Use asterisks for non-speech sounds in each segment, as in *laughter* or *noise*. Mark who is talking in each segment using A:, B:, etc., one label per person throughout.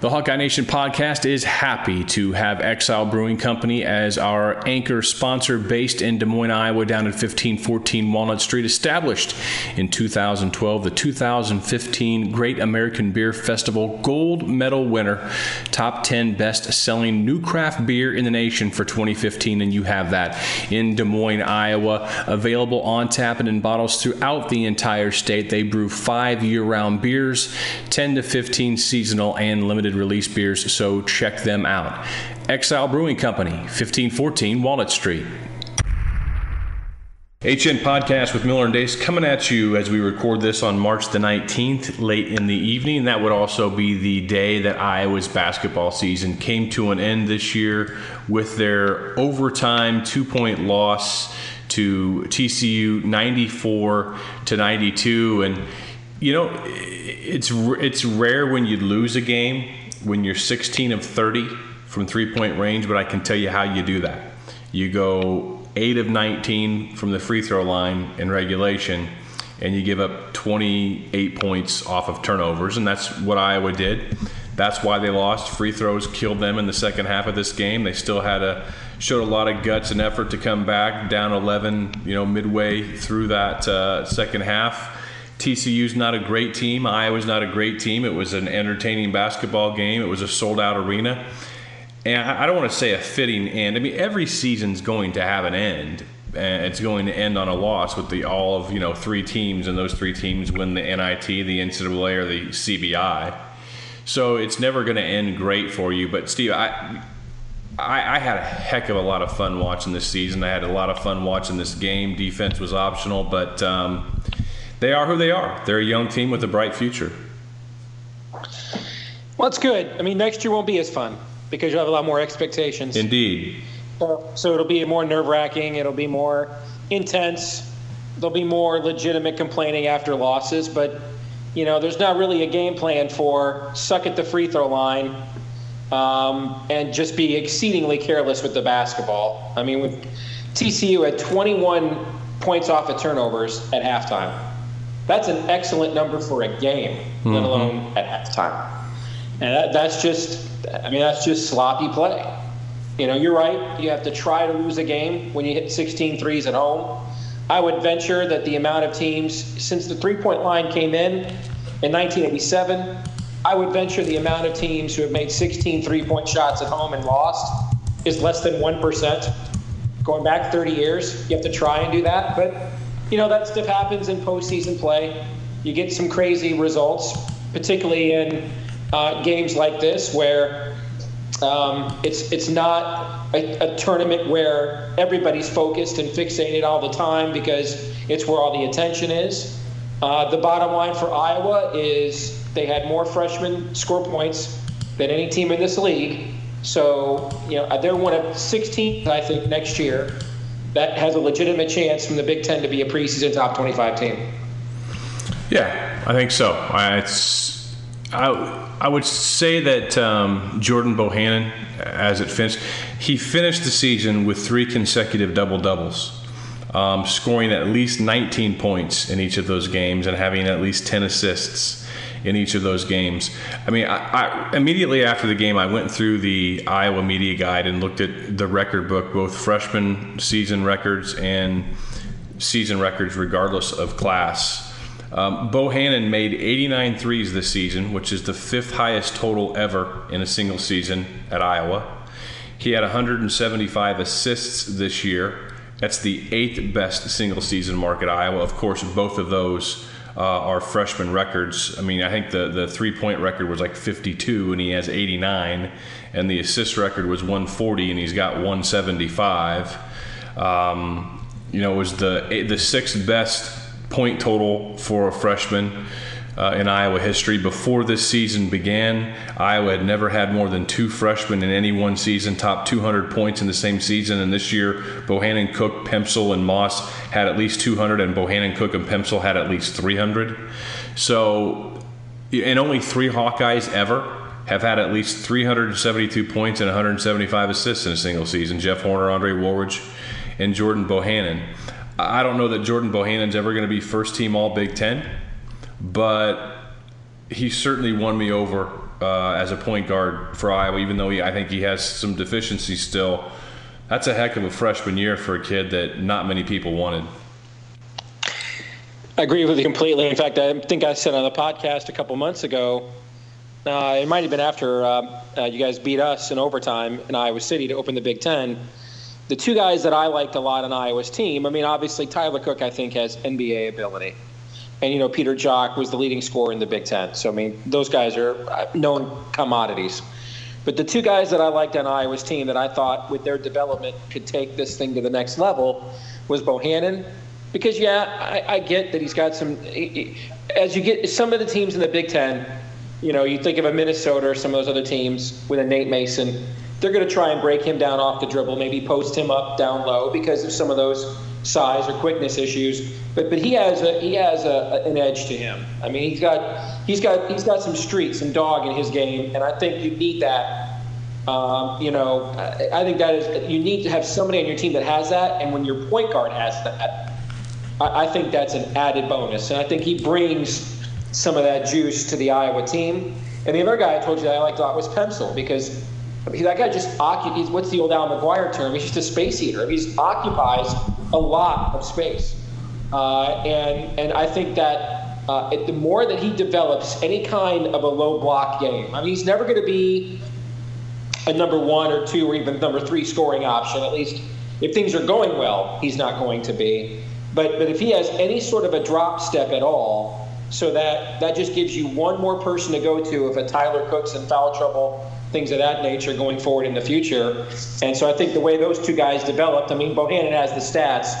A: The Hawkeye Nation podcast is happy to have Exile Brewing Company as our anchor sponsor based in Des Moines, Iowa, down at 1514 Walnut Street. Established in 2012, the 2015 Great American Beer Festival gold medal winner, top 10 best selling new craft beer in the nation for 2015. And you have that in Des Moines, Iowa. Available on tap and in bottles throughout the entire state. They brew five year round beers, 10 to 15 seasonal and limited limited release beers, so check them out. Exile Brewing Company, 1514 Walnut Street. HN Podcast with Miller and Deace coming at you as we record this on March the 19th, late in the evening. That would also be the day that Iowa's basketball season came to an end this year with their overtime two point loss to TCU 94 to 92. And, you know, it's, it's rare when you lose a game when you're 16 of 30 from three point range, but I can tell you how you do that. You go 8 of 19 from the free throw line in regulation, and you give up 28 points off of turnovers, and that's what Iowa did. That's why they lost. Free throws killed them in the second half of this game. They still had a showed a lot of guts and effort to come back down 11, you know, midway through that uh, second half TCU's not a great team. Iowa's not a great team. It was an entertaining basketball game. It was a sold out arena. And I don't want to say a fitting end. I mean, every season's going to have an end. And it's going to end on a loss with the all of you know three teams, and those three teams win the NIT, the NCAA, or the CBI. So it's never going to end great for you. But Steve, I, I, I, had a heck of a lot of fun watching this season. I had a lot of fun watching this game. Defense was optional, but um, they are who they are. They're a young team with a bright future.
B: Well, it's good. I mean, next year won't be as fun because you'll have a lot more expectations.
A: Indeed.
B: So, so it'll be more nerve wracking. It'll be more intense. There'll be more legitimate complaining after losses. But, you know, there's not really a game plan for suck at the free throw line um, and just be exceedingly careless with the basketball. I mean, with TCU had 21 points off of turnovers at halftime. That's an excellent number for a game, mm-hmm. let alone at halftime. And that, that's just, I mean, that's just sloppy play. You know, you're right. You have to try to lose a game when you hit 16 threes at home. I would venture that the amount of teams, since the three point line came in in 1987, I would venture the amount of teams who have made 16 three point shots at home and lost is less than 1%. Going back 30 years, you have to try and do that. But you know, that stuff happens in postseason play. You get some crazy results, particularly in uh, games like this where um, it's it's not a, a, tournament where everybody's focused and fixated all the time because it's where all the attention is. Uh, the bottom line for Iowa is they had more freshmen score points than any team in this league. So you know they're one of 16, I think, next year that has a legitimate chance from the Big Ten to be a preseason top 25 team.
A: Yeah, I think so. I, it's, I, I would say that um, Jordan Bohannon, as it finished, he finished the season with three consecutive double doubles, um, scoring at least 19 points in each of those games and having at least 10 assists in each of those games. I mean, I, I, immediately after the game, I went through the Iowa Media Guide and looked at the record book, both freshman season records and season records, regardless of class. Um, Bohannon made 89 threes this season, which is the fifth highest total ever in a single season at Iowa. He had 175 assists this year. That's the eighth best single season mark at Iowa. Of course, both of those uh, our freshman records. I mean, I think the, the three point record was like 52 and he has 89, and the assist record was 140 and he's got 175. Um, you know, it was the the sixth best point total for a freshman uh, in Iowa history. Before this season began, Iowa had never had more than two freshmen in any one season top 200 points in the same season. And this year, Bohannon, Cook, Pemsl, and Moss had at least 200, and Bohannon, Cook, and Pemsl had at least 300. So, and only three Hawkeyes ever have had at least 372 points and 175 assists in a single season. Jeff Horner, Andre Woolridge, and Jordan Bohannon. I don't know that Jordan Bohannon's ever going to be first team All Big Ten but he certainly won me over uh, as a point guard for Iowa, even though he, I think he has some deficiencies still. That's a heck of a freshman year for a kid that not many people wanted.
B: I agree with you completely. In fact, I think I said on the podcast a couple months ago, uh, it might have been after uh, uh, you guys beat us in overtime in Iowa City to open the Big Ten. The two guys that I liked a lot on Iowa's team, I mean, obviously Tyler Cook, I think, has NBA ability. And, you know, Peter Jok was the leading scorer in the Big Ten. So, I mean, those guys are uh, known commodities. But the two guys that I liked on Iowa's team that I thought with their development could take this thing to the next level was Bohannon because yeah, I, I, get that he's got some. As you get some of the teams in the Big Ten, you know, you think of a Minnesota or some of those other teams with a Nate Mason, they're going to try and break him down off the dribble, maybe post him up down low because of some of those size or quickness issues. But but he has a he has a, an edge to him. I mean, he's got he's got he's got some street, some dog in his game, and I think you need that. Um, you know, I, I think that is you need to have somebody on your team that has that, and when your point guard has that I, I think that's an added bonus. And I think he brings some of that juice to the Iowa team. And the other guy I told you that I liked a lot was Pemsl because that guy just occupies, what's the old Al McGuire term? He's just a space eater. He occupies a lot of space. Uh, and, and I think that uh, it, the more that he develops any kind of a low block game, I mean, he's never going to be a number one or two or even number three scoring option. At least if things are going well, he's not going to be. But, but if he has any sort of a drop step at all, so that that just gives you one more person to go to if a Tyler Cook's in foul trouble, things of that nature going forward in the future. And so I think the way those two guys developed, I mean, Bohannon has the stats,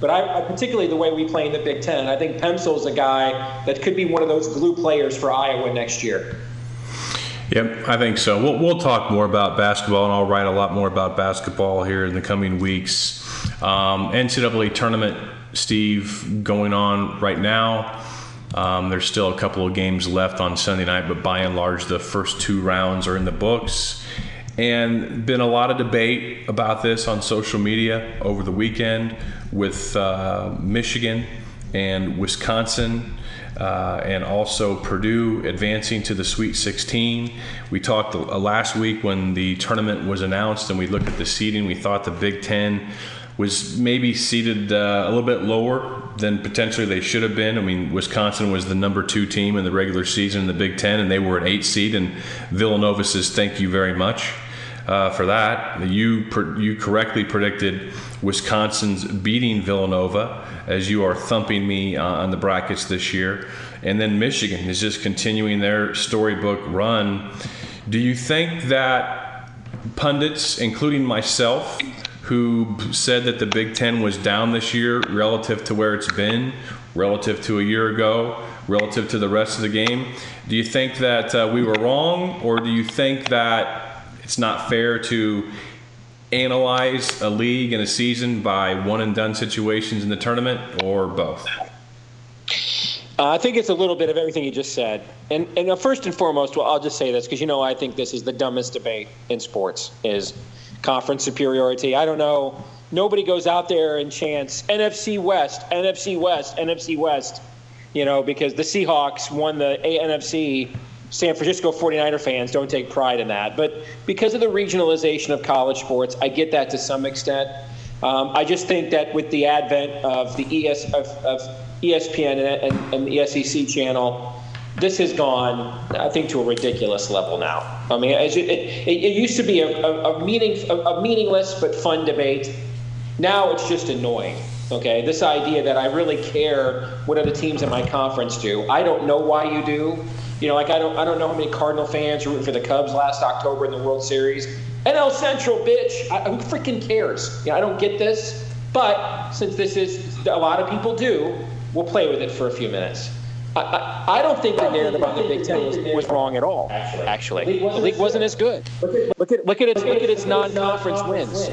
B: but I, I particularly the way we play in the Big Ten, I think is a guy that could be one of those glue players for Iowa next year.
A: Yep, I think so. We'll, we'll talk more about basketball, and I'll write a lot more about basketball here in the coming weeks. Um, NCAA tournament Steve, going on right now. Um, there's still a couple of games left on Sunday night, but by and large, the first two rounds are in the books. And been a lot of debate about this on social media over the weekend with uh, Michigan and Wisconsin. Uh, and also Purdue advancing to the Sweet 16. We talked uh, last week when the tournament was announced and we looked at the seeding. We thought the Big Ten was maybe seated uh, a little bit lower than potentially they should have been. I mean, Wisconsin was the number two team in the regular season in the Big Ten, and they were an eight seed. And Villanova says, "Thank you very much uh, for that." You you correctly predicted Wisconsin's beating Villanova, as you are thumping me uh, on the brackets this year. And then Michigan is just continuing their storybook run. Do you think that pundits, including myself, who said that the Big Ten was down this year relative to where it's been, relative to a year ago, relative to the rest of the game. Do you think that uh, we were wrong, or do you think that it's not fair to analyze a league and a season by one and done situations in the tournament, or both?
B: Uh, I think it's a little bit of everything you just said. And, and uh, first and foremost, well, I'll just say this because you know I think this is the dumbest debate in sports is conference superiority. I don't know. Nobody goes out there and chants NFC West, NFC West, NFC West, you know, because the Seahawks won the NFC. San Francisco 49er fans don't take pride in that. But because of the regionalization of college sports, I get that to some extent. Um, I just think that with the advent of the ES of, of ESPN and, and, and the SEC channel, this has gone, I think, to a ridiculous level now. I mean, it, it, it, used to be a, a, a meaning, a, a, meaningless but fun debate. Now it's just annoying. Okay, this idea that I really care what other teams in my conference do. I don't know why you do. You know, like I don't, I don't know how many Cardinal fans rooting for the Cubs last October in the World Series. NL Central, bitch. I, who freaking cares? Know, I don't get this. But since this is a lot of people do, we'll play with it for a few minutes. I, I, don't think the narrative on the Big Ten was, was wrong at all. Actually, the league wasn't as good. Look at look at its look at its non-conference wins.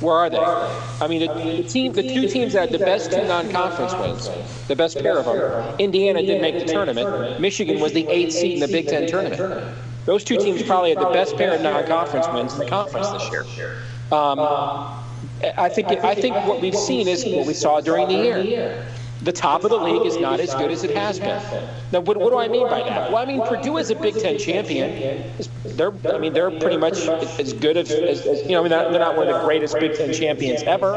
B: Where are they? I mean, the, the team, the two teams that had the best two non-conference wins, the best pair of them. Indiana didn't make the tournament. Michigan was the eighth seed in the Big Ten tournament. Those two teams probably had the best pair of non-conference wins in the conference this year. Um, I think I think what we've seen is what we saw during the year the top of the league is not as good as it has been. Now, what, what do I mean by that? Well, I mean Purdue is a Big Ten champion. They're, I mean, they're pretty much as good as, as, you know. I mean, they're not one of the greatest Big Ten champions ever,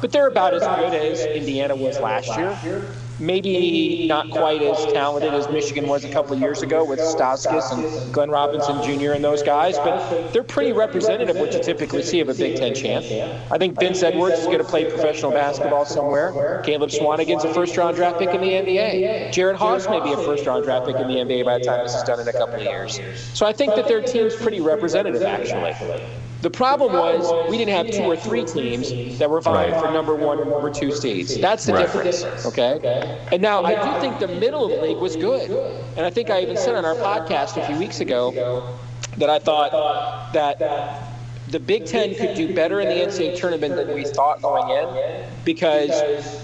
B: but they're about as good as Indiana was last year maybe not quite as talented as Michigan was a couple of years ago with Stauskas and Glenn Robinson Jr. and those guys, but they're pretty representative what you typically see of a Big Ten champ. I think Vince Edwards is going to play professional basketball somewhere. Caleb Swanigan's a first-round draft pick in the NBA. Jared Haas may be a first-round draft pick in the NBA by the time this is done in a couple of years. So I think that their team's pretty representative, actually. The problem was we didn't have two or three teams that were vying right. for number one and number two seeds. That's the right. difference. Okay. And now I do think the middle of the league was good, and I think I even said on our podcast a few weeks ago that I thought that the Big Ten could do better in the NCAA tournament than we thought going in because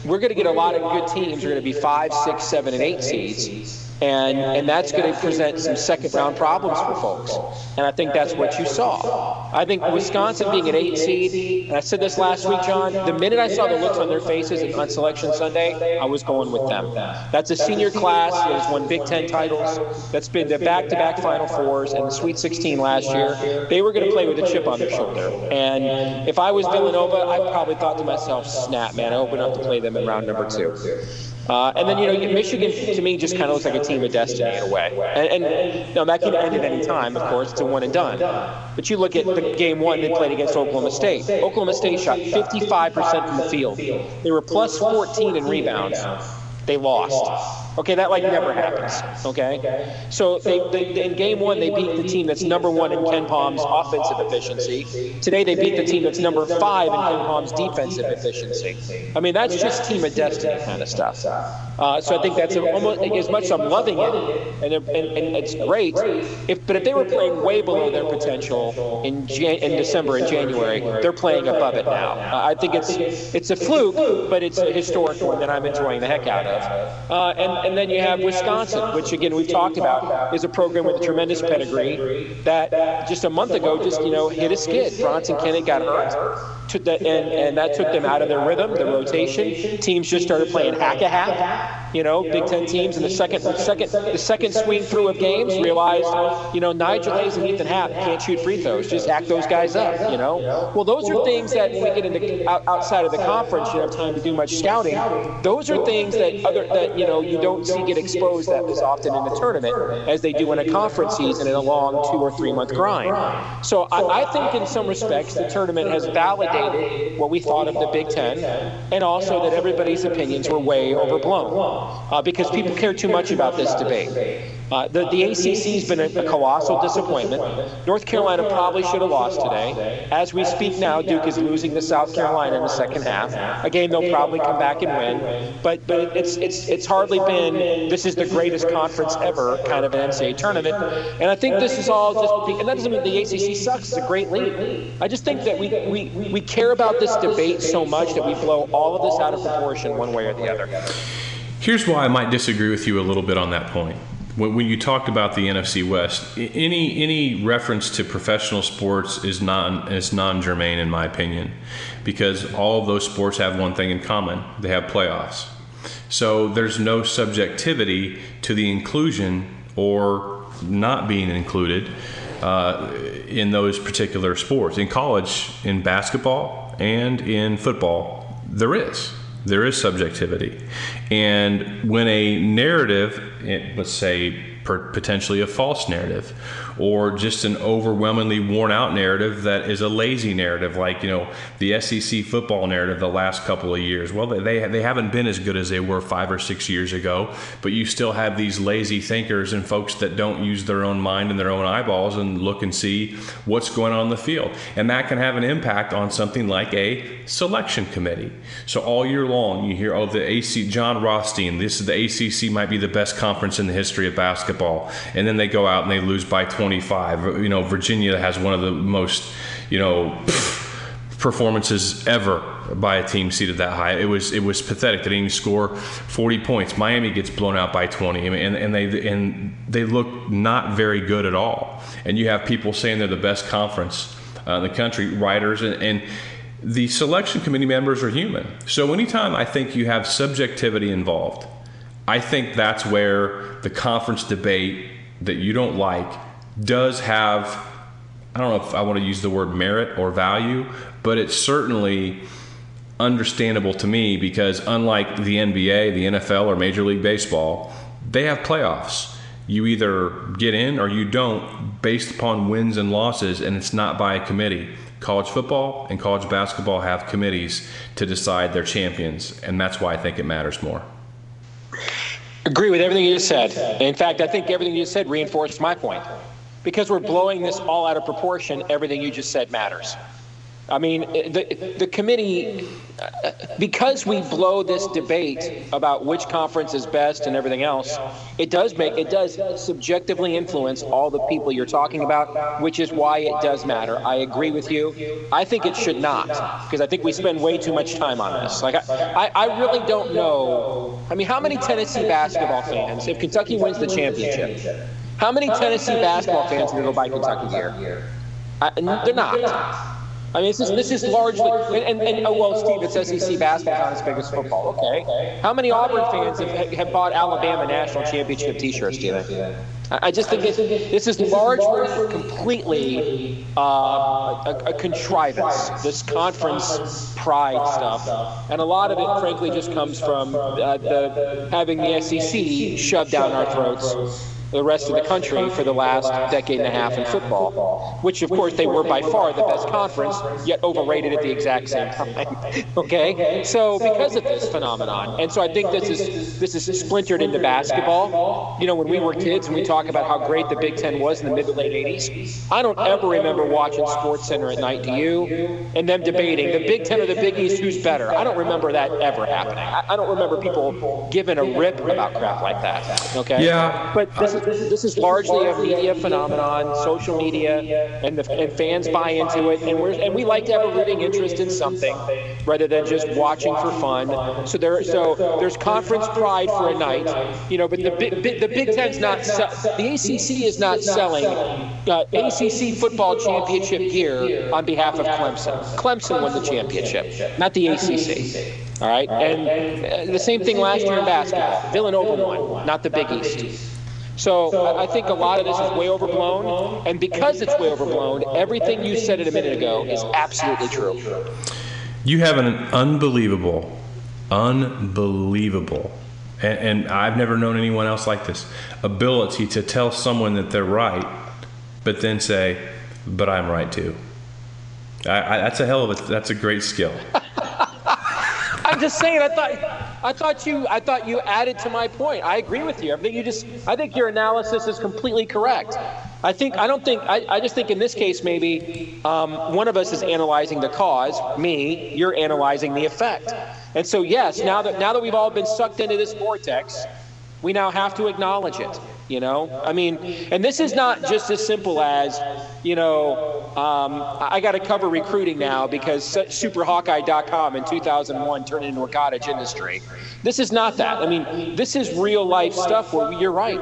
B: we're going to get a lot of good teams. We're going to be five, six, seven, and eight seeds and and that's going to present some second round problems for folks. And I think that's what you saw. I think Wisconsin being an eight seed, and I said this last week, John. The minute I saw the looks on their faces on Selection Sunday, I was going with them. That's a senior class that has won Big Ten titles. That's been to back-to-back Final Fours and the Sweet 16 last year. They were going to play with a chip on their shoulder. And if I was Villanova, I probably thought to myself, "Snap, man! I don't have to play them in round number two. Uh, and then, you know, Michigan to me just kind of looks like a team of destiny in a way. And, and that can end at any time, of course. It's a one and done. But you look at the game one they played against Oklahoma State. Oklahoma State shot 55% from the field. They were plus 14 in rebounds. They lost. Okay, that like never happens. Okay, so they, they, in game one they beat the team that's number one in KenPom's offensive efficiency. Today they beat the team that's number five in KenPom's defensive efficiency. I mean that's just team of destiny kind of stuff. Uh, so I think that's almost as much as I'm loving it, and, and, and it's great. If but if they were playing way below their potential in Jan- in December and January, they're playing above it now. Uh, I think it's it's a fluke, but it's a historic one that I'm enjoying the heck out of. Uh, and and then you have Wisconsin, which again we've talked about is a program with a tremendous pedigree that just a month ago just you know hit a skid. Bronson Koenig got hurt and, and that took them out of their rhythm, the rotation. Teams just started playing hack a hack. You know, Big Ten teams in the second, the second, the second swing through of games realized, you know, Nigel Hayes and Ethan Happ can't shoot free throws. Just hack those guys up. You know, well, those are things that we get into outside of the conference, you don't have time to do much scouting. Those are things that other that you know you don't see get exposed that as often in the tournament as they do in a conference season in a long two or three month grind. So I, I think in some respects the tournament has validated what we thought of the Big Ten, and also that everybody's opinions were way overblown uh, because people care too much about this debate. Uh, the, the ACC has been a, a, colossal disappointment. North Carolina probably should have lost today. As we speak now, Duke is losing to South Carolina in the second half. A game they'll probably come back and win. But but it's it's it's hardly been this is the greatest conference ever kind of an NCAA tournament. And I think this is all just and that doesn't mean the ACC sucks. It's a great league. I just think that we we we care about this debate so much that we blow all of this out of proportion one way or the other.
A: Here's why I might disagree with you a little bit on that point when, you talked about the NFC West, any any reference to professional sports is non is non germane in my opinion, because all of those sports have one thing in common: they have playoffs. So there's no subjectivity to the inclusion or not being included uh, in those particular sports. In college, in basketball and in football, there is there is subjectivity. And when a narrative, let's say potentially a false narrative or just an overwhelmingly worn out narrative that is a lazy narrative like you know the SEC football narrative the last couple of years. Well they they haven't been as good as they were 5 or 6 years ago but you still have these lazy thinkers and folks that don't use their own mind and their own eyeballs and look and see what's going on in the field. And that can have an impact on something like a selection committee. So all year long you hear oh the AC Jon Rothstein this is the ACC might be the best conference in the history of basketball. And then they go out and they lose by 20 25. You know, Virginia has one of the most, you know, performances ever by a team seated that high. It was it was pathetic. They didn't even score 40 points. Miami gets blown out by 20, and, and they and they look not very good at all. And you have people saying they're the best conference uh, in the country, writers, and, and the selection committee members are human. So anytime I think you have subjectivity involved, I think that's where the conference debate that you don't like does have, I don't know if I want to use the word merit or value, but it's certainly understandable to me because unlike the NBA, the NFL, or Major League Baseball, they have playoffs. You either get in or you don't based upon wins and losses, and it's not by a committee. College football and college basketball have committees to decide their champions, and that's why I think it matters more.
B: Agree with everything you just said. In fact, I think everything you just said reinforced my point. Because we're blowing this all out of proportion, everything you just said matters. I mean, the, the committee, because we blow this debate about which conference is best and everything else, it does make, it does subjectively influence all the people you're talking about, which is why it does matter. I agree with you. I think it should not, because I think we spend way too much time on this. Like, I, I really don't know. I mean, how many Tennessee basketball fans, if Kentucky wins the championship, how many Tennessee basketball fans are going to go buy Kentucky gear? I, they're not. I mean, this is this is largely and, and, and oh well, Steve, it's SEC basketball, not as big as football. Okay, how many Auburn fans have, have bought Alabama national championship T-shirts? Do you think? I just think this, this is largely completely uh, a, a, contrivance, this conference pride stuff. And a lot of it, frankly, just comes from uh, the, having the SEC shoved down our throats the rest of the country for the last decade and a half in football, which of course they were by far the best conference, yet overrated at the exact same time. *laughs* okay, so because of this phenomenon, and so I think this is this is splintered into basketball. You know, when we were kids and we talk about how great the Big Ten was in the mid to late '80s, I don't ever remember watching Sports Center at night. Do you? And them debating the Big Ten or the Big East, who's better? I don't remember that ever happening. I, don't remember people giving a rip about crap like that. Okay.
A: Yeah.
B: But this this is largely a media phenomenon, social media, and the and fans buy into it, and we and we like to have a rooting interest in something rather than just watching for fun. So there, so there's conference pride for a night, you know. But the the Big Ten's not the ACC is not selling uh, ACC football championship gear on behalf of Clemson. Clemson won the championship, not the ACC. All right, and uh, the same thing last year in basketball. Villanova won, not the Big East. So I think a lot of this is way overblown, and because it's way overblown, everything you said it a minute ago is absolutely true.
A: You have an unbelievable, unbelievable, and, and I've never known anyone else like this ability to tell someone that they're right, but then say, "But I'm right too." I, I, that's a hell of a that's a great skill.
B: I'm just saying. I thought I thought you I thought you added to my point. I agree with you. I think you just I think your analysis is completely correct. I think I don't think I, I just think in this case maybe um, one of us is analyzing the cause, me. You're analyzing the effect. And so yes, now that now that we've all been sucked into this vortex, we now have to acknowledge it. You know, I mean, and this is not just as simple as, you know, um, I got to cover recruiting now because SuperHawkeye.com in 2001 turned into a cottage industry. This is not that. I mean, this is real life stuff where you're right.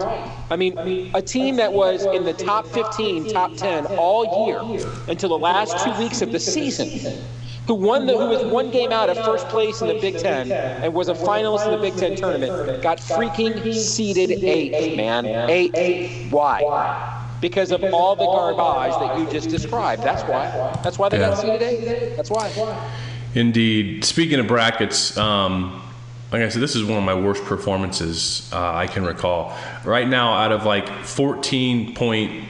B: I mean, a team that was in the top 15, top 10 all year until the last two weeks of the season who won the who was one game out of first place in the Big Ten and was a finalist in the Big Ten tournament, got freaking seeded eight, man. Eight. Why? Because of all the garbage that you just described. That's why. That's why they yeah. got seeded eight. That's why.
A: Indeed. Speaking of brackets, um, like I said, this is one of my worst performances uh, I can recall. Right now, out of like 14 point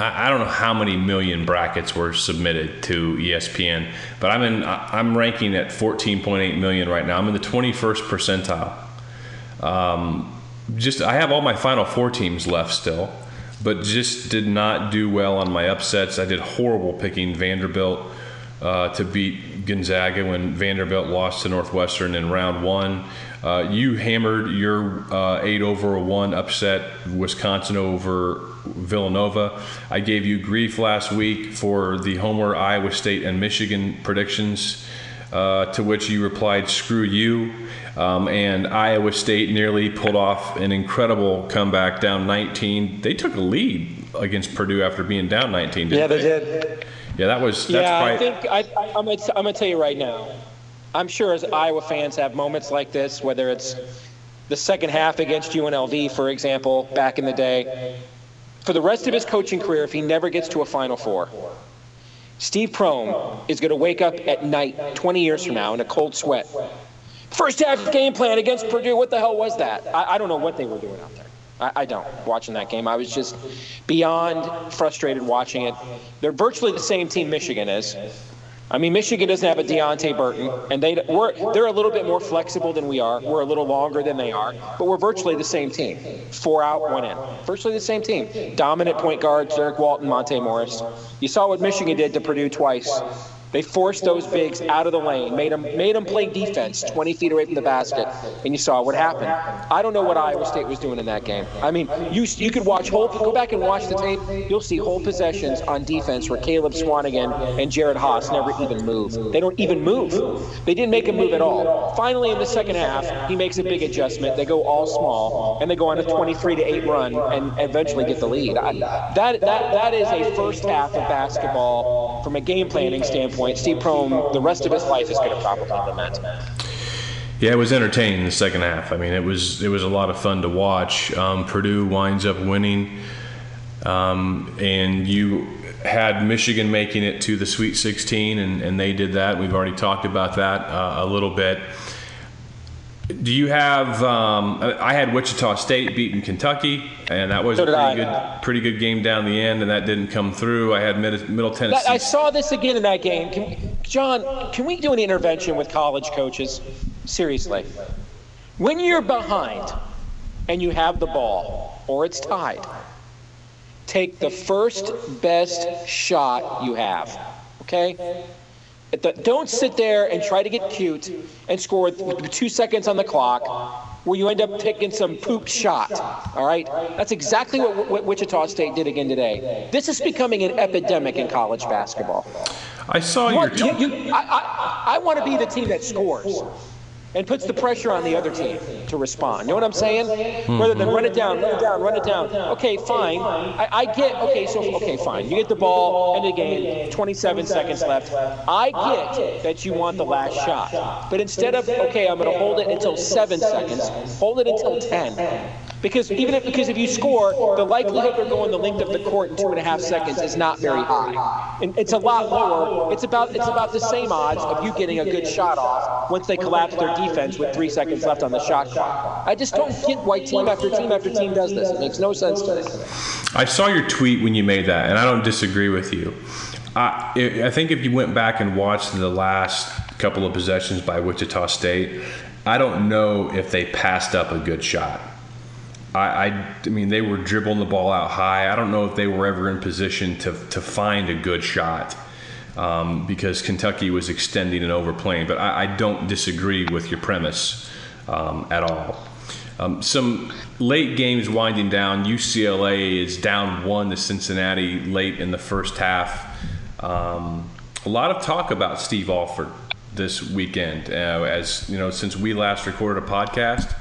A: I don't know how many million brackets were submitted to ESPN, but I'm in. I'm ranking at 14.8 million right now. I'm in the 21st percentile. Um, just I have all my Final Four teams left still, but just did not do well on my upsets. I did horrible picking Vanderbilt uh, to beat Gonzaga when Vanderbilt lost to Northwestern in round one. Uh, you hammered your uh, eight over one upset Wisconsin over Villanova. I gave you grief last week for the Homer, Iowa State, and Michigan predictions, uh, to which you replied, screw you. Um, and Iowa State nearly pulled off an incredible comeback down 19. They took a lead against Purdue after being down 19.
B: Yeah, they, they did.
A: Yeah, that was. That's
B: yeah,
A: probably,
B: I think I, I'm gonna, I'm gonna tell you right now. I'm sure as Iowa fans have moments like this, whether it's the second half against UNLV, for example, back in the day. For the rest of his coaching career, if he never gets to a Final Four, Steve Prohm is going to wake up at night 20 years from now in a cold sweat. First half game plan against Purdue. What the hell was that? I, I don't know what they were doing out there. I, I, don't. Watching that game, I was just beyond frustrated watching it. They're virtually the same team Michigan is. I mean, Michigan doesn't have a Deonte Burton, and they we're they're a little bit more flexible than we are. We're a little longer than they are, but we're virtually the same team. Four out, one in. Virtually the same team. Dominant point guards: Derrick Walton, Monte Morris. You saw what Michigan did to Purdue twice. They forced those bigs out of the lane, made them made them play defense 20 feet away from the basket, and you saw what happened. I don't know what Iowa State was doing in that game. I mean, you you could watch whole go back and watch the tape. You'll see whole possessions on defense where Caleb Swanigan and Jared Haas never even move. They don't even move. They didn't make a move at all. Finally, in the second half, he makes a big adjustment. They go all small, and they go on a 23 to 8 run and eventually get the lead. I, that that that is a first half of basketball from a game planning standpoint point, Steve Prohm, the rest of his life is going to probably lament.
A: Yeah, it was entertaining in the second half. I mean, it was it was a lot of fun to watch. Um, Purdue winds up winning, um, and you had Michigan making it to the Sweet 16, and, and they did that. We've already talked about that uh, a little bit. Do you have? Um, I had Wichita State beating Kentucky, and that was
B: so
A: a pretty
B: I.
A: good, pretty good game down the end, and that didn't come through. I had Mid- Middle Tennessee.
B: I saw this again in that game. Can, John, can we do an intervention with college coaches? Seriously, when you're behind and you have the ball, or it's tied, take the first best shot you have. Okay. Don't sit there and try to get cute and score with, two seconds on the clock where you end up taking some poop shot. All right? That's exactly what, what Wichita State did again today. This is becoming an epidemic in college basketball.
A: I saw
B: You
A: your
B: want- you- you- I, I, I want to be the team that scores and puts the pressure on the other team to respond. You know what I'm saying? Rather than run it down, run it down, run it down. Okay, fine. I, I get, okay, so, okay, fine. You get the ball, end of the game, 27 seconds left. I get that you want the last shot. But instead of, okay, I'm going to hold it until seven seconds, hold it until 10. Because even if because if you score, the likelihood of going the length of the court in two and a half seconds is not very high. And it's a lot lower. It's about it's about the same odds of you getting a good shot off once they collapse their defense with three seconds left on the shot clock. I just don't get why team after team after team does this. It makes no sense to me.
A: I saw your tweet when you made that, and I don't disagree with you. I, I think if you went back and watched the last couple of possessions by Wichita State, I don't know if they passed up a good shot. I, I, I mean, they were dribbling the ball out high. I don't know if they were ever in position to, to find a good shot um, because Kentucky was extending and overplaying. But I, I don't disagree with your premise um, at all. Um, some late games winding down. UCLA is down one to Cincinnati late in the first half. Um, a lot of talk about Steve Alford this weekend. Uh, as you know, since we last recorded a podcast,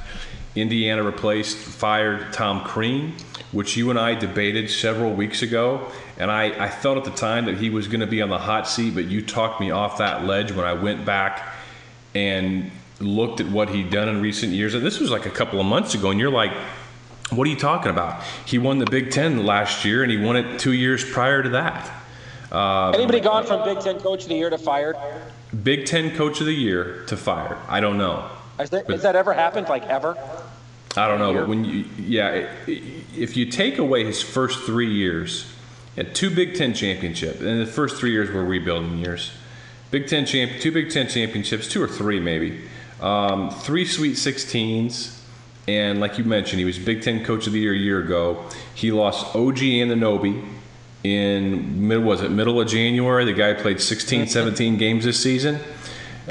A: Indiana replaced fired Tom Crean, which you and I debated several weeks ago. And I, I felt at the time that he was going to be on the hot seat, but you talked me off that ledge when I went back and looked at what he'd done in recent years. And this was like a couple of months ago, and you're like, what are you talking about? He won the Big Ten last year, and he won it two years prior to that. Uh,
B: Anybody gone from Big Ten Coach of the Year to fired?
A: Big Ten Coach of the Year to fired. I don't know.
B: Has, there, has that ever happened? Like ever?
A: I don't know, but when you, yeah, if you take away his first three years, had two Big Ten championships, and the first three years were rebuilding years. Big Ten champ, two Big Ten championships, two or three maybe, um, three Sweet 16s, and like you mentioned, he was Big Ten Coach of the Year a year ago. He lost OG and Anunoby in mid was it middle of January. The guy played 16, 17 games this season.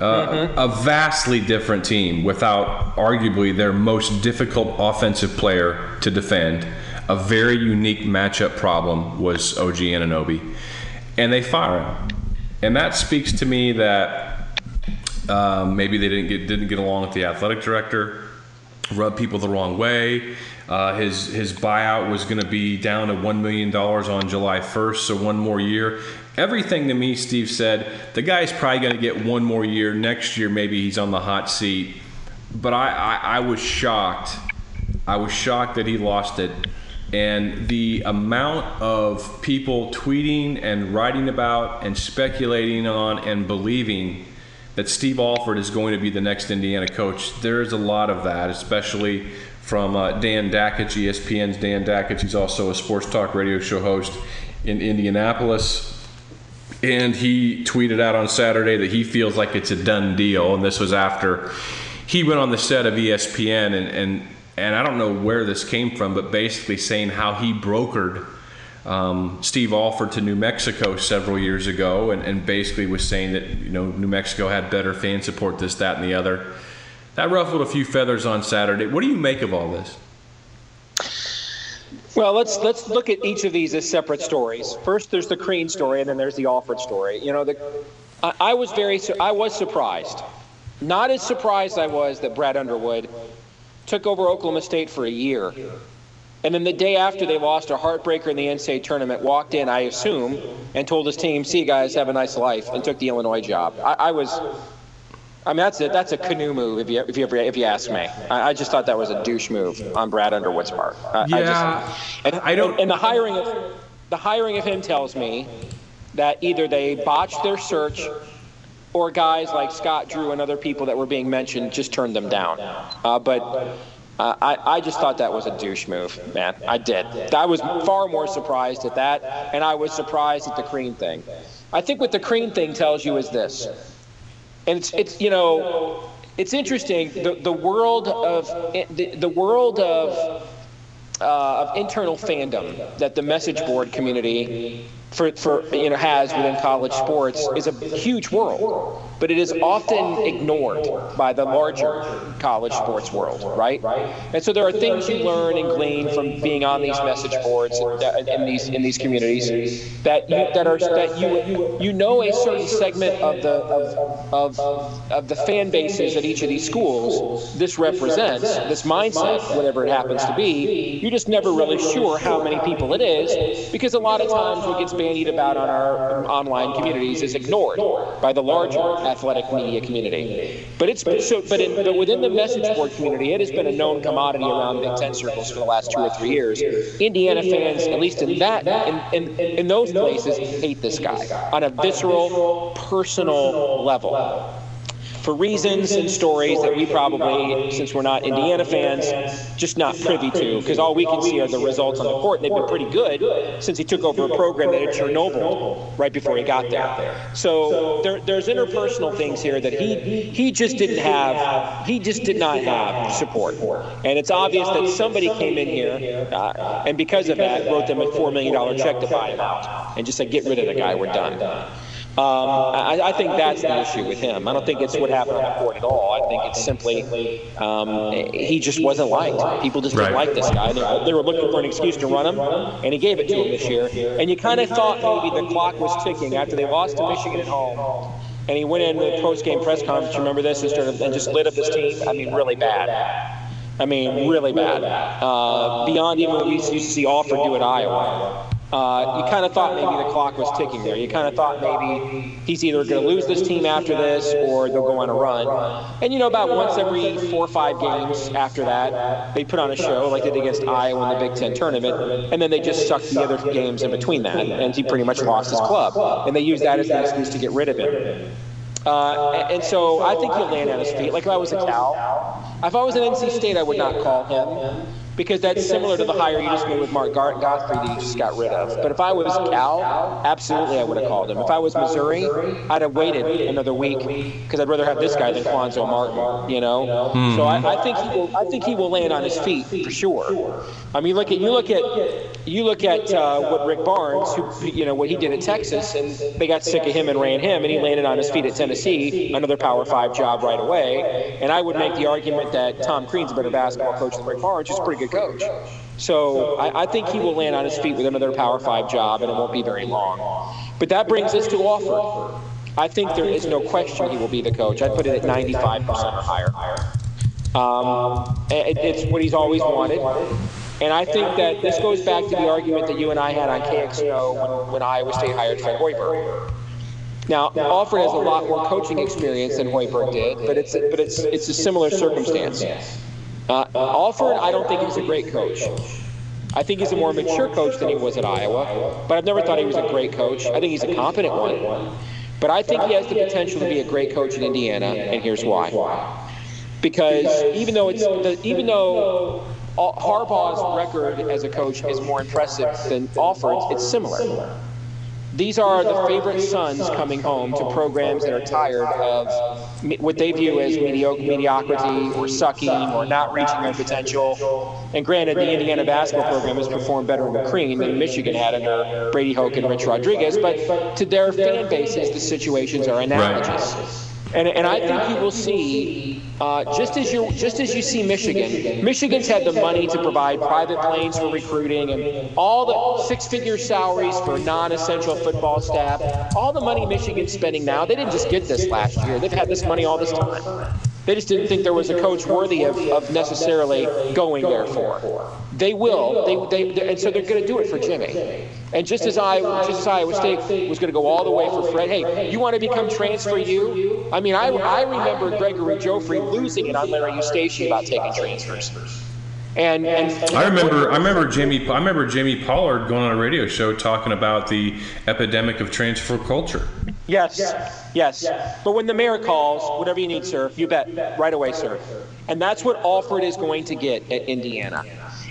A: Uh, A vastly different team without arguably their most difficult offensive player to defend. A very unique matchup problem was OG Anunoby. And they fire him. And that speaks to me that um, maybe they didn't get, didn't get along with the athletic director, rubbed people the wrong way. Uh, his his buyout was going to be down to one million dollars on July 1st, so one more year. Everything to me, Steve said, the guy's probably going to get one more year. Next year, maybe he's on the hot seat. But I, I, I was shocked. I was shocked that he lost it. And the amount of people tweeting and writing about and speculating on and believing that Steve Alford is going to be the next Indiana coach, there's a lot of that, especially from uh, Dan Dakich, ESPN's Dan Dakich. He's also a sports talk radio show host in Indianapolis. And he tweeted out on Saturday that he feels like it's a done deal. And this was after he went on the set of ESPN and, and, and I don't know where this came from, but basically saying how he brokered um, Steve Alford to New Mexico several years ago and, and basically was saying that, you know, New Mexico had better fan support, this, that, and the other. That ruffled a few feathers on Saturday. What do you make of all this?
B: Well, let's let's look at each of these as separate stories. First, there's the Crean story, and then there's the Alford story. You know, the, I, I was very I was surprised, not as surprised I was that Brad Underwood took over Oklahoma State for a year, and then the day after they lost a heartbreaker in the NCAA tournament, walked in, I assume, and told his team, "See you guys, have a nice life," and took the Illinois job. I, I was I mean, that's a, that's a canoe move if you if you if you ask me. I, I, just thought that was a douche move on Brad Underwood's part.
A: I, yeah, I, just,
B: and, I don't. And the hiring of the hiring of him tells me that either they botched their search, or guys like Scott Drew and other people that were being mentioned just turned them down. Uh, but. Uh, I, I just thought that was a douche move, man. I did. I was far more surprised at that, and I was surprised at the Crean thing. I think what the Crean thing tells you is this and it's, it's you know it's interesting. The, the world of the, the world of uh, of internal fandom that the message board community for, for you know has within college sports is a huge world, but it is often ignored by the larger college sports world, right? And so there are things you learn and glean from being on these message boards in these in these communities that you, that are that you you know a certain segment of the of, of of the fan bases at each of these schools this represents this mindset, whatever it happens to be. You're just never really sure how many people it is because a lot of times what gets bandied about on our online communities is ignored by the larger athletic media community. But it's so, but, in, but within the message board community, it has been a known commodity around Big Ten circles for the last two or three years. Indiana fans, at least in that, in, in, in those places, hate this guy on a visceral, personal level for reasons and stories that we probably, since we're not Indiana fans, just not privy to, because all we can see are the results on the court, and they've been pretty good since he took over a program that had Chernobyl right before he got there. So there, there's interpersonal things here that he he just didn't have, he just did not have support. And it's obvious that somebody came in here, uh, and because of that, wrote them a $4 million check to buy him out, and just said, get rid of the guy, we're done. Um, I, I, think that's the issue with him. I don't think it's what happened on the court at all. I think it's simply um, he just wasn't liked. People just didn't like this guy. They, they, were looking for an excuse to run him, and he gave it to him this year. And you kind of thought maybe the clock was ticking after they lost to Michigan at home. And he went in the post-game press conference. Remember this? And, started, and just lit up his team. I mean, really bad. I mean, really bad. Uh, beyond even what we used to see Alford do at Iowa uh, you kind of thought maybe the clock was ticking there. You kind of thought maybe he's either going to lose this team after this or they'll go on a run. And you know, about once every four or five games after that, they put on a show like they did against Iowa in the Big Ten tournament, and then they just sucked the other games in between that, and he pretty much lost his club. And they used that as an excuse to get rid of him. Uh, and so I think he'll land on his feet. Like if I was a Cal, if I was an NC State, I would not call him because that's similar to the hire you just made with Mark Gottfried that you just got rid of. But if I was Cal, absolutely I would have called him. If I was Missouri, I'd have waited another week because I'd rather have this guy than Cuonzo Martin. You know, mm-hmm. so I, I, think he will. I think he will land on his feet for sure. I mean, look at you look at you look at uh, what Rick Barnes, who you know what he did at Texas, and they got sick of him and ran him, and he landed on his feet at Tennessee, another Power Five job right away. And I would make the argument that Tom Crean's a better basketball coach than Rick Barnes, who's pretty good coach. So I, I, think he will land on his feet with another Power Five job, and it won't be very long. But that brings us to Alford. I think there is no question he will be the coach. I'd put it at 95% or higher. Um, it, it's what he's always wanted. And I think that this goes back to the argument that you and I had on KXNO when, when Iowa State hired Fred Hoiberg. Now, Alford has a lot more coaching experience than Hoiberg did, but it's but it's it's a similar circumstance. Uh, Alford, I don't think he's a great coach. I think he's a more mature coach than he was at Iowa, but I've never thought he was a great coach. I think he's a competent one. But I think he has the potential to be a great coach in Indiana, and here's why. Because even though it's the, even though Harbaugh's record as a coach is more impressive than Alford's, it's similar. These are the favorite sons coming home to programs that are tired of what they view as mediocre, mediocrity or sucking or not reaching their potential. And granted, the Indiana basketball program has performed better in McCrean than Michigan had under Brady Hoke and Rich Rodriguez, but to their fan bases, the situations are analogous. Right. And, and I think you will see, uh, just as you just as you see Michigan, Michigan's had the money to provide private planes for recruiting and all the six-figure salaries for non-essential football staff. All the money Michigan's spending now, they didn't just get this last year. They've had this money all this time. They just didn't think there was a coach worthy of, of necessarily going there for. They will. They, they, and so they're going to do it for Jimmy. And just as I, just as Iowa State was going to go all the way for Fred, hey, you want to become transfer you? I mean, I, I remember Gregory Joffrey losing it on Larry Eustachy about taking transfers.
A: And, and, I remember, I remember Jamie, I remember Jamie Pollard going on a radio show talking about the epidemic of transfer culture.
B: Yes, yes. But when the mayor calls, whatever you need, sir, you bet, right away, sir. And that's what Alford is going to get at Indiana.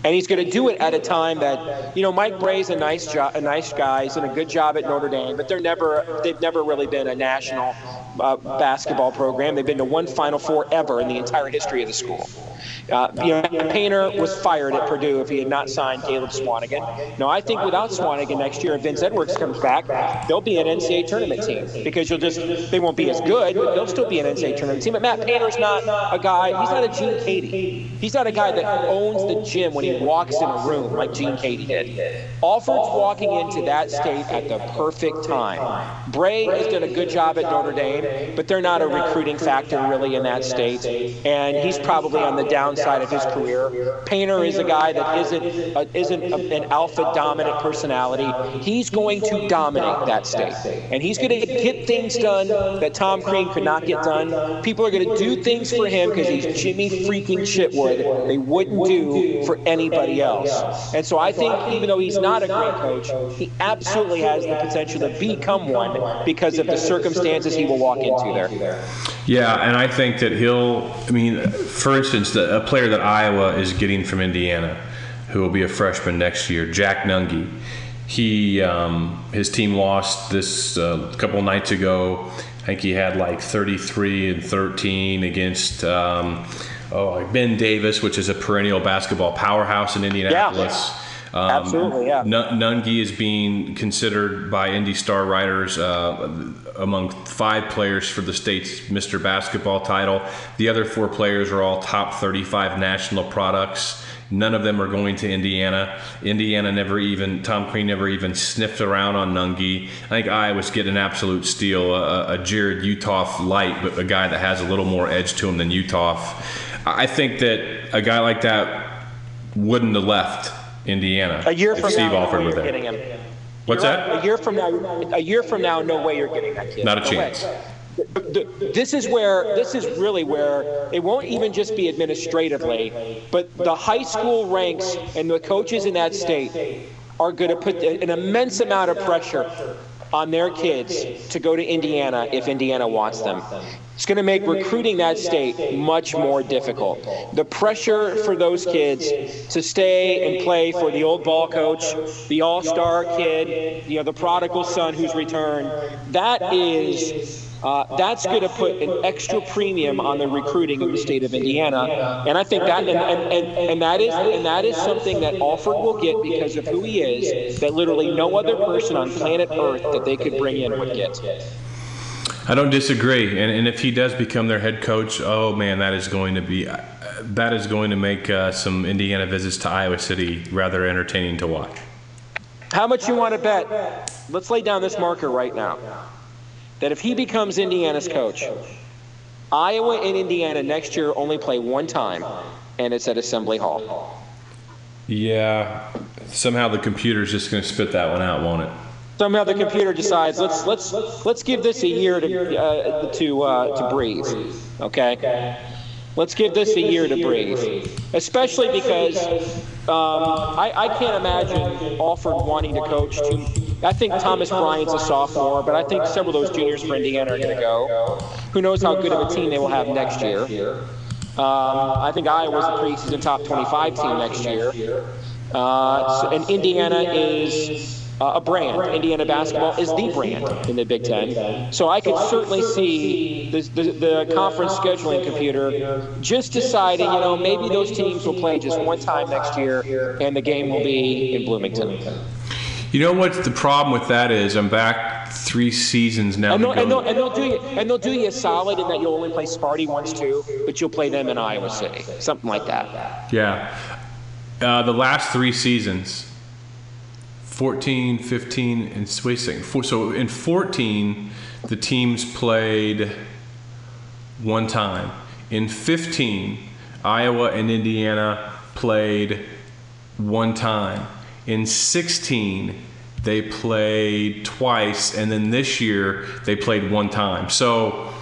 B: And he's going to do it at a time that, you know, Mike Brey's a nice job, a nice guy. He's done a good job at Notre Dame, but they're never, they've never really been a national uh, basketball program. They've been to one Final Four ever in the entire history of the school. Uh, you know, Painter was fired at Purdue if he had not signed Caleb Swanigan. Now, I think without Swanigan next year, if Vince Edwards comes back, they'll be an NCAA tournament team because you'll just they won't be as good, but they'll still be an NCAA tournament team. But Matt Painter's not a guy. He's not a Gene Keady. He's not a guy that owns the gym when he walks in a room like Gene Keady did. Alford's walking into that state at the perfect time. Brey has done a good job at Notre Dame, but they're not a recruiting factor really in that state, and he's probably on the downside of his career. Painter is a guy that isn't a, isn't a, an alpha dominant personality. He's going to dominate that state, and he's going to get things done that Tom Crean could not get done. People are going to do things for him because he's Jimmy freaking Chitwood. They wouldn't do for anybody else. And so I think even though he's not a great coach, he absolutely has the potential to become one because of the circumstances he will walk into there.
A: Yeah, and I think that he'll. I mean, for instance, a player that Iowa is getting from Indiana, who will be a freshman next year, Jack Nunge. He um, his team lost this uh, couple nights ago. I think he had like 33 and 13 against. Um, oh, Ben Davis, which is a perennial basketball powerhouse in Indianapolis.
B: Yeah. Um, Absolutely, yeah.
A: Nunge is being considered by Indy Star writers uh, among five players for the state's Mr. Basketball title. The other four players are all top 35 national products. None of them are going to Indiana. Indiana never even, Tom Crean never even sniffed around on Nunge. I think Iowa's getting an absolute steal, a, a Jarrod Uthoff light, but a guy that has a little more edge to him than Uthoff. I think that a guy like that wouldn't have left Indiana.
B: A year from Steve now, Alford was there. Him.
A: What's
B: you're
A: that?
B: Right. A year from now, a year from now, no way you're getting that kid.
A: Not a no chance.
B: This is where this is really where it won't even just be administratively, but the high school ranks and the coaches in that state are going to put an immense amount of pressure on their kids to go to Indiana if Indiana wants them. It's going to make recruiting that state much more difficult. The pressure for those kids to stay and play for the old ball coach, the all-star kid, you know, the prodigal son who's returned, that is uh, that's going to put an extra premium on the recruiting of the state of Indiana, and I think that and, and, and, and that is and that is something that Alford will get because of who he is, that literally no other person on planet Earth that they could bring in would get.
A: I don't disagree, and, and if he does become their head coach, oh man, that is going to be uh, that is going to make uh, some Indiana visits to Iowa City rather entertaining to watch.
B: How much you want to bet? Let's lay down this marker right now that if he becomes Indiana's coach, Iowa and Indiana next year only play one time, and it's at Assembly Hall.
A: Yeah, somehow the computer's just going to spit that one out, won't it?
B: Somehow the computer decides let's let's let's give this a year to uh, to uh, to breathe. Okay, let's give this a year to breathe, especially because um, I, I can't imagine Alford wanting to coach two. I think Thomas Bryant's a sophomore, but I think several of those juniors for Indiana are going to go. Who knows how good of a team they will have next year? Um, I think Iowa's a preseason top 25 team next year. Uh, so, and Indiana is uh, a brand. Indiana basketball is the brand in the Big Ten. So I could certainly see the, the, the, conference scheduling computer just deciding, you know, maybe those teams will play just one time next year and the game will be in Bloomington.
A: You know what the problem with that is? I'm back three seasons now.
B: And they'll, and they'll, and they'll do you and they'll do you a solid in that you'll only play Sparty once too, but you'll play them in Iowa City, something like that.
A: Yeah, uh, the last three seasons, 14, 15, and wait. So in 14, the teams played one time. In 15, Iowa and Indiana played one time. In 16, they played twice, and then this year they played one time. So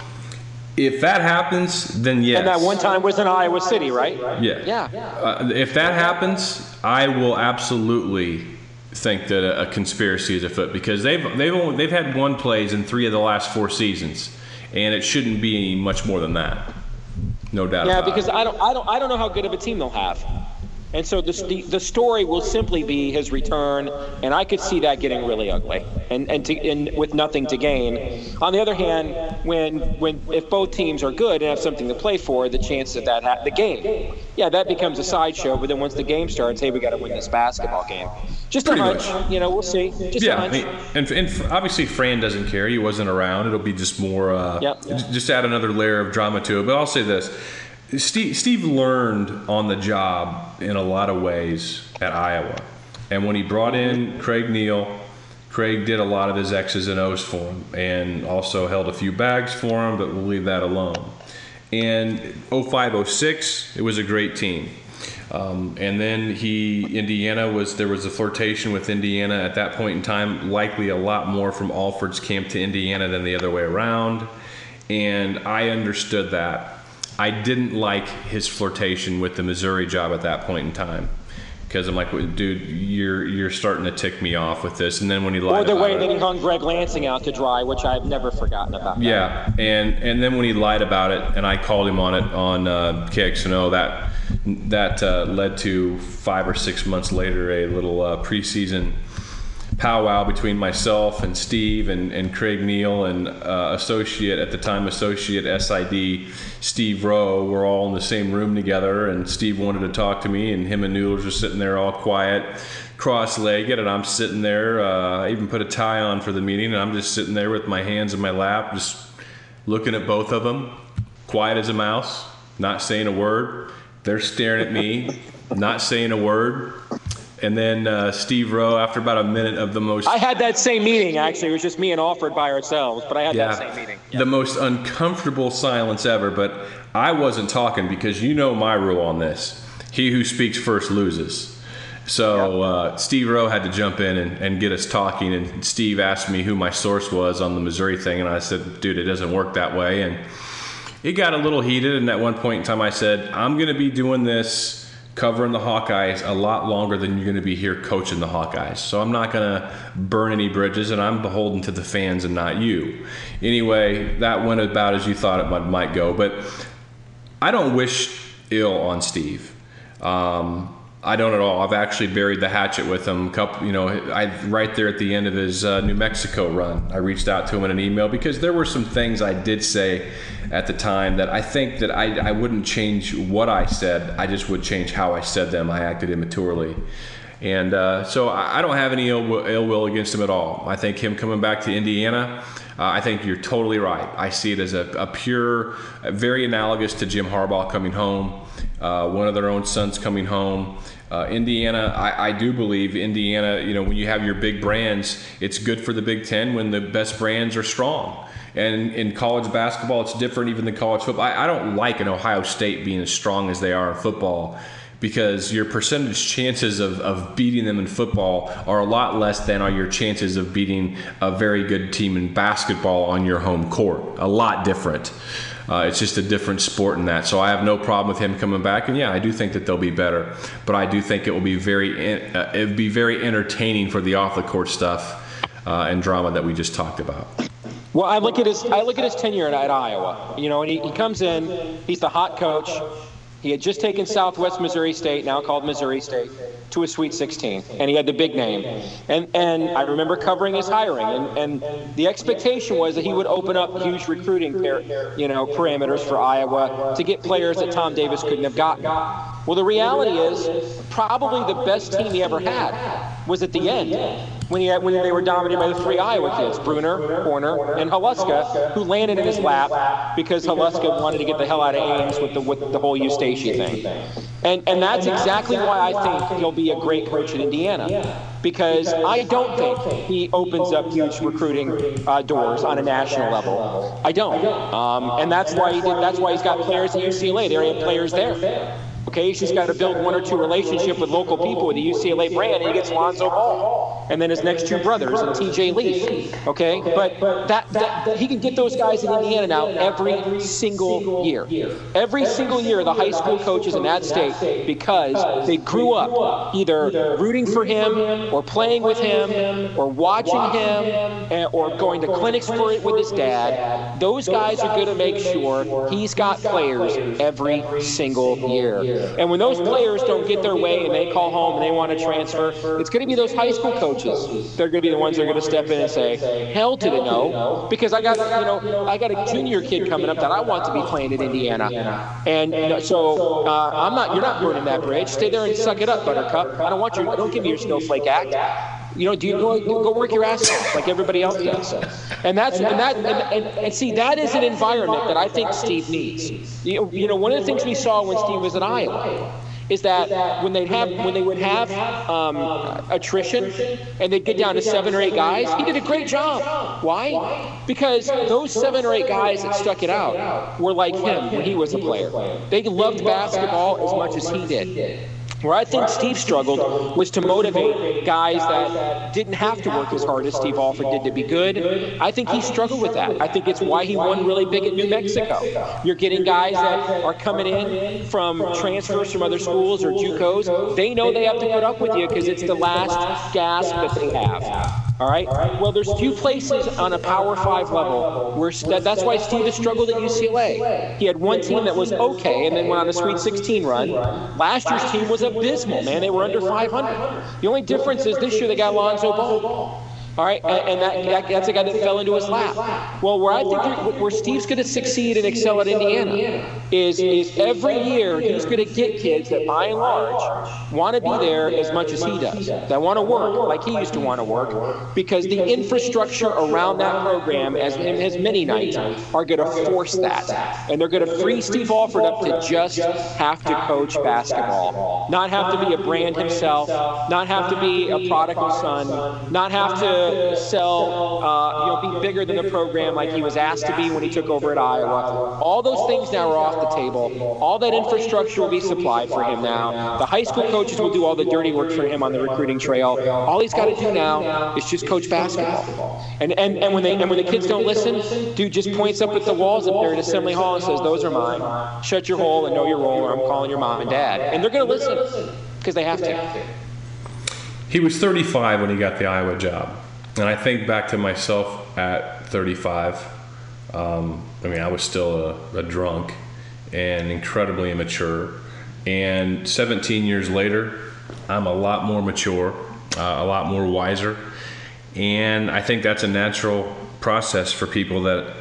A: if that happens, then yes.
B: And that one time was in Iowa City, right?
A: Yeah.
B: Yeah.
A: Uh, if that happens, I will absolutely think that a, a, conspiracy is afoot because they've they've only, they've had one plays in three of the last four seasons, and it shouldn't be much more than that. No doubt.
B: Yeah, because it. I don't I don't I don't know how good of a team they'll have. And so the, the story will simply be his return, and I could see that getting really ugly, and and, to, and with nothing to gain. On the other hand, when when if both teams are good and have something to play for, the chance that that ha- the game, yeah, that becomes a sideshow. But then once the game starts, hey, we got to win this basketball game. Just Pretty a hunch, much. you know. We'll see. Just
A: yeah, and, and obviously Fran doesn't care. He wasn't around. It'll be just more. Uh, yep. Just add another layer of drama to it. But I'll say this Steve, Steve learned on the job in a lot of ways at Iowa. And when he brought in Craig Neal, Craig did a lot of his X's and O's for him and also held a few bags for him, but we'll leave that alone. And 0506, it was a great team. Um, and then he, Indiana was, there was a flirtation with Indiana at that point in time, likely a lot more from Alford's camp to Indiana than the other way around. And I understood that I didn't like his flirtation with the Missouri job at that point in time because I'm like, dude, you're you're starting to tick me off with this. And then when he lied,
B: or the way that he hung Greg Lansing out to dry, which I've never forgotten about.
A: Yeah, that. and and then when he lied about it, and I called him on it on uh, KXNO, that that uh, led to five or six months later a little uh, preseason powwow between myself and Steve and, and Craig Neal and uh, associate at the time associate SID Steve Rowe were all in the same room together and Steve wanted to talk to me and him and Noodles were sitting there all quiet cross-legged and I'm sitting there uh, I even put a tie on for the meeting and I'm just sitting there with my hands in my lap just looking at both of them quiet as a mouse not saying a word. They're staring at me *laughs* not saying a word and then uh, Steve Rowe, after about a minute of the most.
B: I had that same meeting, actually. It was just me and Alford by ourselves, but I had yeah, that same meeting.
A: Yeah. The most uncomfortable silence ever, but I wasn't talking because you know my rule on this he who speaks first loses. So uh, Steve Rowe had to jump in and, and, get us talking, and Steve asked me who my source was on the Missouri thing, and I said, "Dude, it doesn't work that way." And it got a little heated, and at one point in time, I said, "I'm going to be doing this covering the Hawkeyes a lot longer than you're going to be here coaching the Hawkeyes. So I'm not going to burn any bridges, and I'm beholden to the fans and not you. Anyway, that went about as you thought it might go. But I don't wish ill on Steve. Um, I don't at all. I've actually buried the hatchet with him. Couple, you know, I right there at the end of his uh, New Mexico run. I reached out to him in an email because there were some things I did say at the time that I think that I, I wouldn't change what I said. I just would change how I said them. I acted immaturely. And uh, so I don't have any ill, ill will against him at all. I think him coming back to Indiana, uh, I think you're totally right. I see it as a, a pure, very analogous to Jim Harbaugh coming home Uh, one of their own sons coming home. Uh, Indiana, I, I, do believe Indiana. You know, when you have your big brands, it's good for the Big Ten when the best brands are strong. And in college basketball, it's different even than college football. I, I don't like an Ohio State being as strong as they are in football because your percentage chances of, of beating them in football are a lot less than are your chances of beating a very good team in basketball on your home court. A lot different. Uh, it's just a different sport in that. So I have no problem with him coming back. And yeah, I do think that they'll be better. But I do think it will be very uh, it would be very entertaining for the off the court stuff uh, and drama that we just talked about.
B: Well, I look at his I look at his tenure at, at Iowa. You know, and he, he comes in, he's the hot coach. He had just taken Southwest Missouri State, now called Missouri State, to a Sweet 16, and he had the big name. And and I remember covering his hiring, and, and the expectation was that he would open up huge recruiting, you know, parameters for Iowa to get players that Tom Davis couldn't have gotten. Well, the reality is, probably the best team he ever had was at the end when, he when they were dominated by the three Iowa kids, Brunner, Horner, and Haluska, who landed in his lap because Haluska wanted to get the hell out of Ames with the, with the whole Eustachy thing. And, and that's exactly why I think he'll be a great coach in Indiana. Because I don't think he opens up huge recruiting uh, doors on a national level. I don't, um, and that's why he did. That's why he's got players at UCLA. They already have players there. Okay, he's got to build one or two relationship with local people with the UCLA brand, and he gets Lonzo Ball, and then his next two brothers and T.J. Leaf. Okay, but that, that he can get those guys in Indiana now every single year. Every single year, the high school coaches in that state, because they grew up either rooting for him or playing with him or watching him or going to clinics for it with his dad. Those guys are going to make sure he's got players every single year. And when those players don't get their way and they call home and they want to transfer, it's going to be those high school coaches. They're going to be the ones that are going to step in and say, "Hell to the no," because I got you know I got a junior kid coming up that I want to be playing in Indiana, and so uh, I'm not. You're not burning that bridge. Stay there and suck it up, Buttercup. I don't want you. Don't give me your snowflake act. You know, do you go, go work your ass off like everybody else does? And that's and that and, and, and, see that is an environment that I think Steve needs. You, you know, one of the things we saw when Steve was at Iowa is that when they have when they would have um, attrition and they'd get down to seven or eight guys, he did a great job. Why? Because those seven or eight guys that stuck it out were like him when he was a player. They loved basketball as much as he did. Where I think Steve struggled was to motivate guys that didn't have to work as hard as Steve Alford did to be good. I think he struggled with that. I think it's why he won really big at New Mexico. You're getting guys that are coming in from transfers from other schools or JUCOs. They know they have to put up with you because it's the last gasp that they have. All right. Well, there's few places on a Power Five level where that, that's why Steve has struggled at UCLA. He had one team that was okay, and then went on a Sweet 16 run. Last year's team was abysmal. Man, they were under 500. The only difference is this year they got Lonzo Ball. All right, and that, that, that's a guy that fell into his lap. Well, where I think where Steve's going to succeed and excel at Indiana is is every year he's going to get kids that, by and large, want to be there as much as he does. That want to work like he used to want to work, because the infrastructure around that program, as his many nights, are going to force that, and they're going to free Steve Alford up to just have to coach basketball, not have to be a brand himself, not have to be a prodigal son, not have to sell, uh, you know, be bigger than the program like he was asked to be when he took over at Iowa. All those things now are off the table. All that infrastructure will be supplied for him now. The high school coaches will do all the dirty work for him on the recruiting trail. All he's got to do now is just coach basketball. And, and, and, when they, and when the kids don't listen, dude just points up at the walls up there at Assembly Hall and says, those are mine. Shut your hole and know your role or I'm calling your mom and dad. And they're going to listen because they have to.
A: He was 35 when he got the Iowa job. And I think back to myself at 35. Um, I mean, I was still a, a, drunk and incredibly immature. And 17 years later, I'm a lot more mature, uh, a lot more wiser. And I think that's a natural process for people that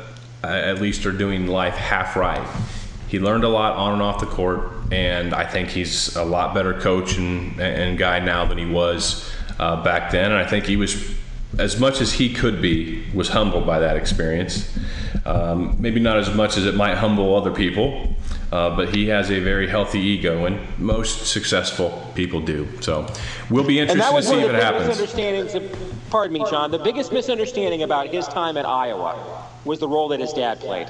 A: uh, at least are doing life half right. He learned a lot on and off the court, and I think he's a lot better coach and, and guy now than he was uh, back then. And I think he was as much as he could be, was humbled by that experience. Um, maybe not as much as it might humble other people, Uh, but he has a very healthy ego, and most successful people do. So we'll be interested to see if it
B: the
A: happens.
B: misunderstandings. Of, pardon me, John. The biggest misunderstanding about his time at Iowa was the role that his dad played.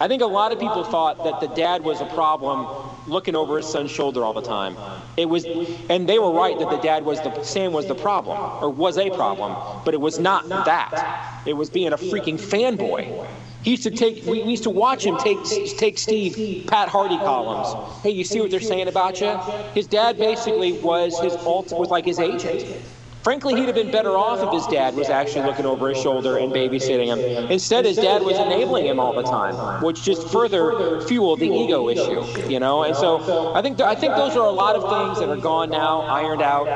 B: I think a lot of people thought that the dad was a problem looking over his son's shoulder all the time. It was, and they were right that the dad was the Sam was the problem or was a problem, but it was not that. It was being a freaking fanboy. He used to take. We, used to watch him take take Steve Pat Harty columns. Hey, you see what they're saying about you? His dad basically was his alt was like his agent. Frankly, he'd have been better off if his dad was actually looking over his shoulder and babysitting him. Instead, his dad was enabling him all the time, which just further fueled the ego issue, you know. And so, I think I think those are a lot of things that are gone now, ironed out.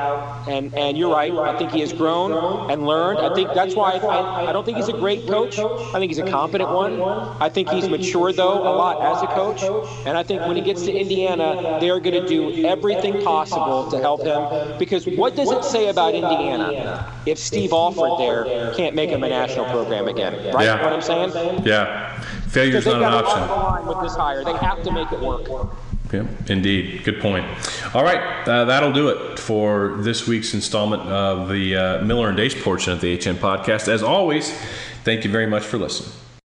B: And and you're right. I think he has grown and learned. I think that's why I, I don't think he's a great coach. I think he's a competent one. I think he's matured though a lot as a coach. And I think when he gets to Indiana, they're going to do everything possible to help him. Because what does it say about Indiana? If Steve Alford there can't make him a national program again. Right?
A: Yeah.
B: What I'm saying?
A: Yeah, failure's not an
B: got a lot on the
A: option.
B: with this hire. They have to make it work.
A: Yeah, indeed. Good point. All right, uh, that'll do it for this week's installment of the uh, Miller and Deace portion of the HN podcast. As always, thank you very much for listening.